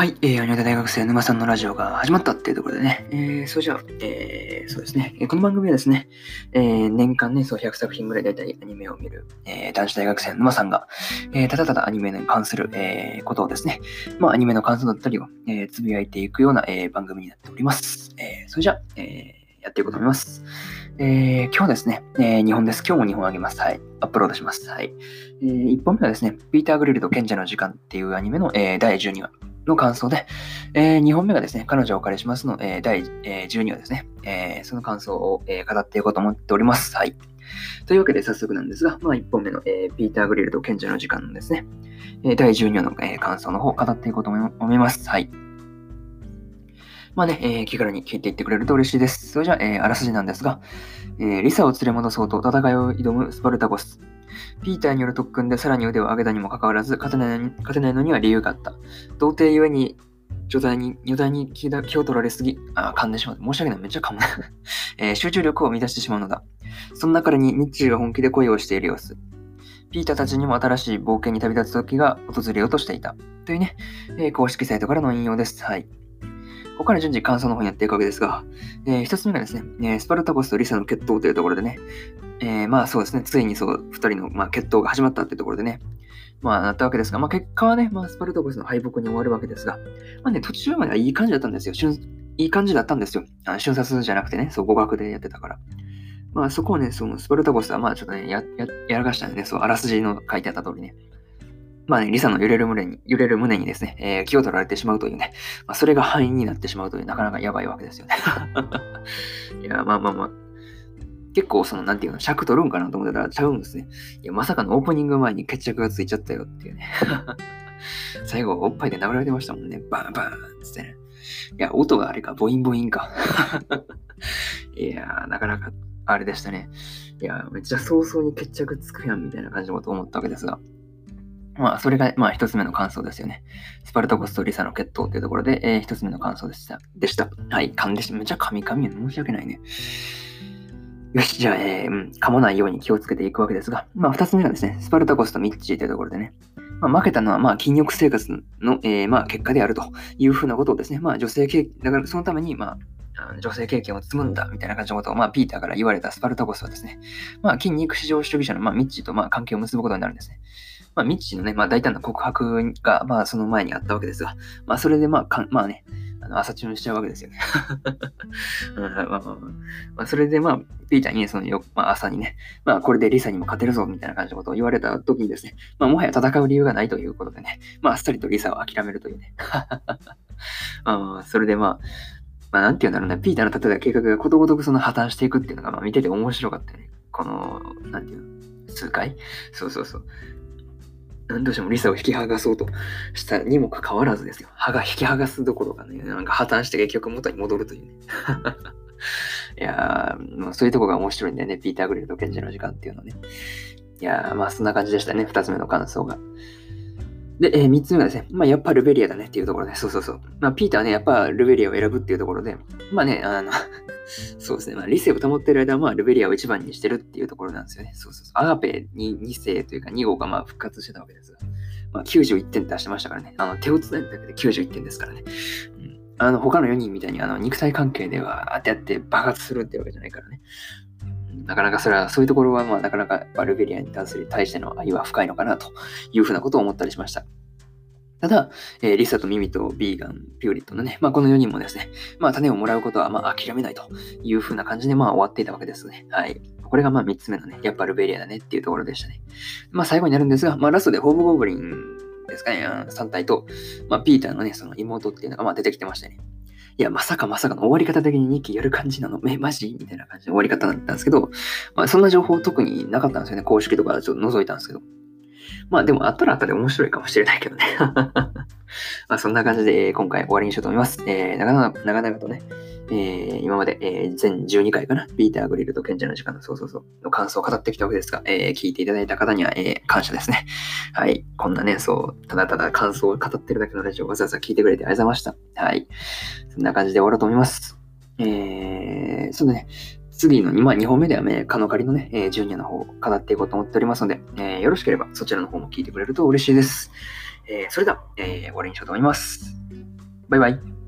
はい、えー、アニメ大学生沼さんのラジオが始まったっていうところでね、えー、それじゃあ、えー、そうですね、この番組はですね、えー、年間ね、そう100作品ぐらい大体アニメを見る、えー、男子大学生の沼さんが、えー、ただただアニメに関する、えー、ことをですね、まあ、アニメの感想だったりを、えー、つぶやいていくような、えー、番組になっております。えー、それじゃあ、えー、やっていこうと思います。えー、今日ですね、えー、日本です。今日も日本あげます。はい。アップロードします。はい。えー、1本目はですね、ピーター・グリルと賢者の時間っていうアニメの、えー、第12話。の感想で、えー、2本目がですね、彼女をお借りしますの、えー、第、えー、12話ですね、えー、その感想を、えー、語っていこうと思っております。はい。というわけで早速なんですが、まあ、1本目の、えー、ピーター・グリルと賢者の時間のですね、えー、第12話の、えー、感想の方を語っていこうと思います。はい。まあね、えー、気軽に聞いていってくれると嬉しいです。それじゃあ、えー、あらすじなんですが、えー、リサを連れ戻そうと戦いを挑むスパルタゴス。ピーターによる特訓でさらに腕を上げたにもかかわらず、勝てないのに勝てないのには理由があった。童貞ゆえに、女体に、女体に気を取られすぎ、あ、噛んでしまう。申し訳ない。めっちゃ噛む、えー、集中力を乱してしまうのだ。そんな彼にミッチーが本気で恋をしている様子。ピーターたちにも新しい冒険に旅立つ時が訪れようとしていた。というね、えー、公式サイトからの引用です。はい。ここから順次感想の方にやっていくわけですが、えー、一つ目がですね、えー、スパルタコスとリサの決闘というところでね、えー、まあそうですね、ついにそう、二人の、まあ、決闘が始まったってところでね、まあなったわけですが、まあ結果はね、まあスパルタコスの敗北に終わるわけですが、まあね、途中まではいい感じだったんですよ。いい感じだったんですよ。あの瞬殺じゃなくてね、そう、互角でやってたから。まあそこをね、そのスパルタコスはまあちょっとね、や、や、らかしたんでね、そう、あらすじの書いてあった通りね。まあね、リサの揺れる胸に、揺れる胸にですね、えー、気を取られてしまうというね、まあ、それが範囲になってしまうという、なかなかやばいわけですよね。いや、まあまあまあ、結構その、なんていうの、尺取るんかなと思ったらちゃうんですね。いや、まさかのオープニング前に決着がついちゃったよっていうね。最後、おっぱいで殴られてましたもんね。バンバーンっつってね。いや、音があれか、ボインボインか。いやなかなか、あれでしたね。いや、めっちゃ早々に決着つくやんみたいな感じのこと思ったわけですが。まあ、それが、まあ、一つ目の感想ですよね。スパルタコスとリサの決闘というところで、えー、一つ目の感想でした。でした。はい、噛んでし、めちゃ噛み噛み申し訳ないね。よし、じゃあ、えー、うん、噛まないように気をつけていくわけですが、まあ、二つ目がですね、スパルタコスとミッチーというところでね、まあ、負けたのは、まあ、筋力生活の、えー、まあ、結果であるというふうなことをですね、まあ、女性経だからそのために、まあ、女性経験を積むんだみたいな感じのことを、まあ、ピーターから言われたスパルタコスはですね、まあ、筋肉至上主義者の、まあ、ミッチーと、まあ、関係を結ぶことになるんですね。まあ、ミッチーのね、まあ、大胆な告白が、まあ、その前にあったわけですが、まあ、それで、まあ、かまあね、あの朝チュンしちゃうわけですよね。まあまあまあまあ、それで、まあ、ピーターに、ね、そのよ、まあ、朝にね、まあ、これでリサにも勝てるぞ、みたいな感じのことを言われた時にですね、まあ、もはや戦う理由がないということでね、まあ、あっさりとリサを諦めるというね。あそれで、まあ、まあ、なんていうんだろうね、ピーターの立てた計画がことごとくその破綻していくっていうのが、まあ、見てて面白かったよね。この、なんていうの、数回？そうそうそう。何としてもリサを引き剥がそうとしたにもかかわらずですよ。歯が引き剥がすどころかね、なんか破綻して結局元に戻るというね。いやー、まあ、そういうとこが面白いんだよね。ピーター・グリルと賢者の時間っていうのね。いやー、まあそんな感じでしたね。二つ目の感想が。で、えー、3つ目がですね、まあ、やっぱルベリアだねっていうところで、そうそうそう。まあ、ピーターはね、やっぱルベリアを選ぶっていうところで、まあね、あのそうですね、まあ、理性を保っている間は、まあ、ルベリアを一番にしてるっていうところなんですよね。そうそうそう。アガペに2世というか2号がまあ復活してたわけですが、まあ、91点出してましたからね。あの、手をつないだだけで91点ですからね。うん、あの、他の4人みたいに、あの、肉体関係では、あってやって爆発するってわけじゃないからね。なかなかそれは、そういうところは、まあ、なかなかバルベリアに対する対しての愛は深いのかなというふうなことを思ったりしました。ただ、えー、リサとミミとビーガン、ピューリットのね、まあ、この4人もですね、まあ、種をもらうことは、まあ、諦めないというふうな感じで、まあ、終わっていたわけですね。はい。これが、まあ、3つ目のね、やっぱルベリアだねっていうところでしたね。まあ、最後になるんですが、まあ、ラストでホームゴブリンですかね、3体と、まあ、ピーターのね、その妹っていうのが、まあ、出てきてましたね。いや、まさかまさかの終わり方的に2期やる感じなの？え、マジ？みたいな感じの終わり方だったんですけど、まあ、そんな情報特になかったんですよね。公式とかちょっと覗いたんですけど。まあでも、後ら後で面白いかもしれないけどね まあそんな感じで、今回終わりにしようと思います。えー、長々長々とね、えー、今まで、えー、全12回かな、ピーター・グリルと賢者の時間のそうそうそうの感想を語ってきたわけですが、えー、聞いていただいた方には、えー、感謝ですね。はい。こんなね、そう、ただただ感想を語ってるだけのラジオをわざわざ聞いてくれてありがとうございました。はい。そんな感じで終わろうと思います。えー、そうだね。次の2、まあ、2本目ではね、カノカリのね、えー、ジュニアの方を語っていこうと思っておりますので、えー、よろしければそちらの方も聞いてくれると嬉しいです。えー、それでは、えー、終わりにしようと思います。バイバイ。